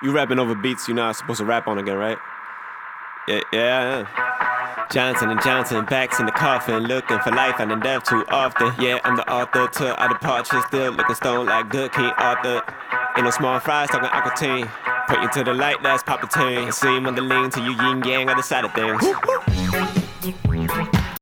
You rapping over beats you're not supposed to rap on again, right? Yeah, yeah. Johnson and Johnson, backs in the coffin, looking for life and death too often. Yeah, I'm the author to our departure, still looking stone like good King Arthur. in no small fries talking aquatine. Put you to the light, that's Papa See Seem on the lean to you yin yang other side of things.